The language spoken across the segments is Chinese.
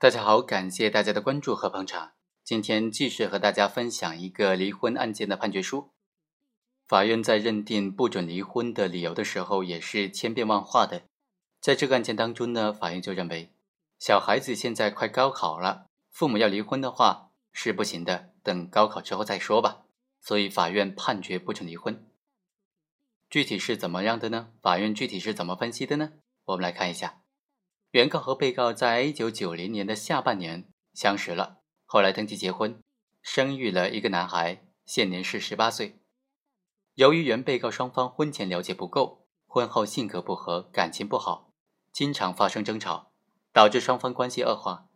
大家好，感谢大家的关注和捧场。今天继续和大家分享一个离婚案件的判决书。法院在认定不准离婚的理由的时候，也是千变万化的。在这个案件当中呢，法院就认为，小孩子现在快高考了，父母要离婚的话是不行的，等高考之后再说吧。所以法院判决不准离婚。具体是怎么样的呢？法院具体是怎么分析的呢？我们来看一下。原告和被告在一九九零年的下半年相识了，后来登记结婚，生育了一个男孩，现年是十八岁。由于原被告双方婚前了解不够，婚后性格不合，感情不好，经常发生争吵，导致双方关系恶化。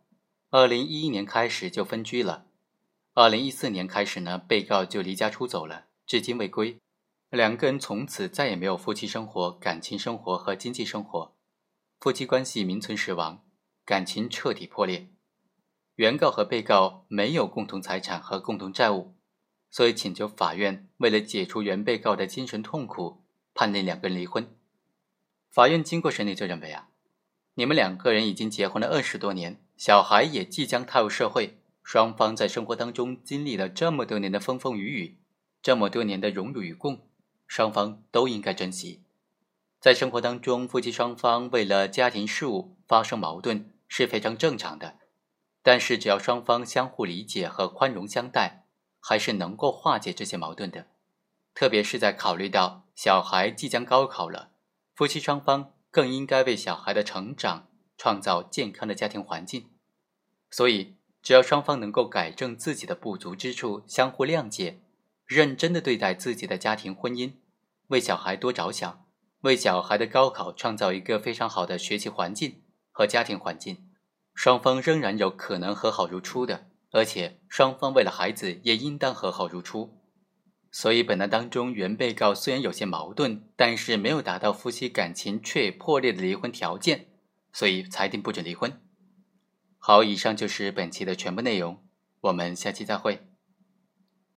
二零一一年开始就分居了，二零一四年开始呢，被告就离家出走了，至今未归。两个人从此再也没有夫妻生活、感情生活和经济生活。夫妻关系名存实亡，感情彻底破裂。原告和被告没有共同财产和共同债务，所以请求法院为了解除原被告的精神痛苦，判令两个人离婚。法院经过审理就认为啊，你们两个人已经结婚了二十多年，小孩也即将踏入社会，双方在生活当中经历了这么多年的风风雨雨，这么多年的荣辱与共，双方都应该珍惜。在生活当中，夫妻双方为了家庭事务发生矛盾是非常正常的，但是只要双方相互理解和宽容相待，还是能够化解这些矛盾的。特别是在考虑到小孩即将高考了，夫妻双方更应该为小孩的成长创造健康的家庭环境。所以，只要双方能够改正自己的不足之处，相互谅解，认真的对待自己的家庭婚姻，为小孩多着想。为小孩的高考创造一个非常好的学习环境和家庭环境，双方仍然有可能和好如初的，而且双方为了孩子也应当和好如初。所以本案当中，原被告虽然有些矛盾，但是没有达到夫妻感情却破裂的离婚条件，所以裁定不准离婚。好，以上就是本期的全部内容，我们下期再会。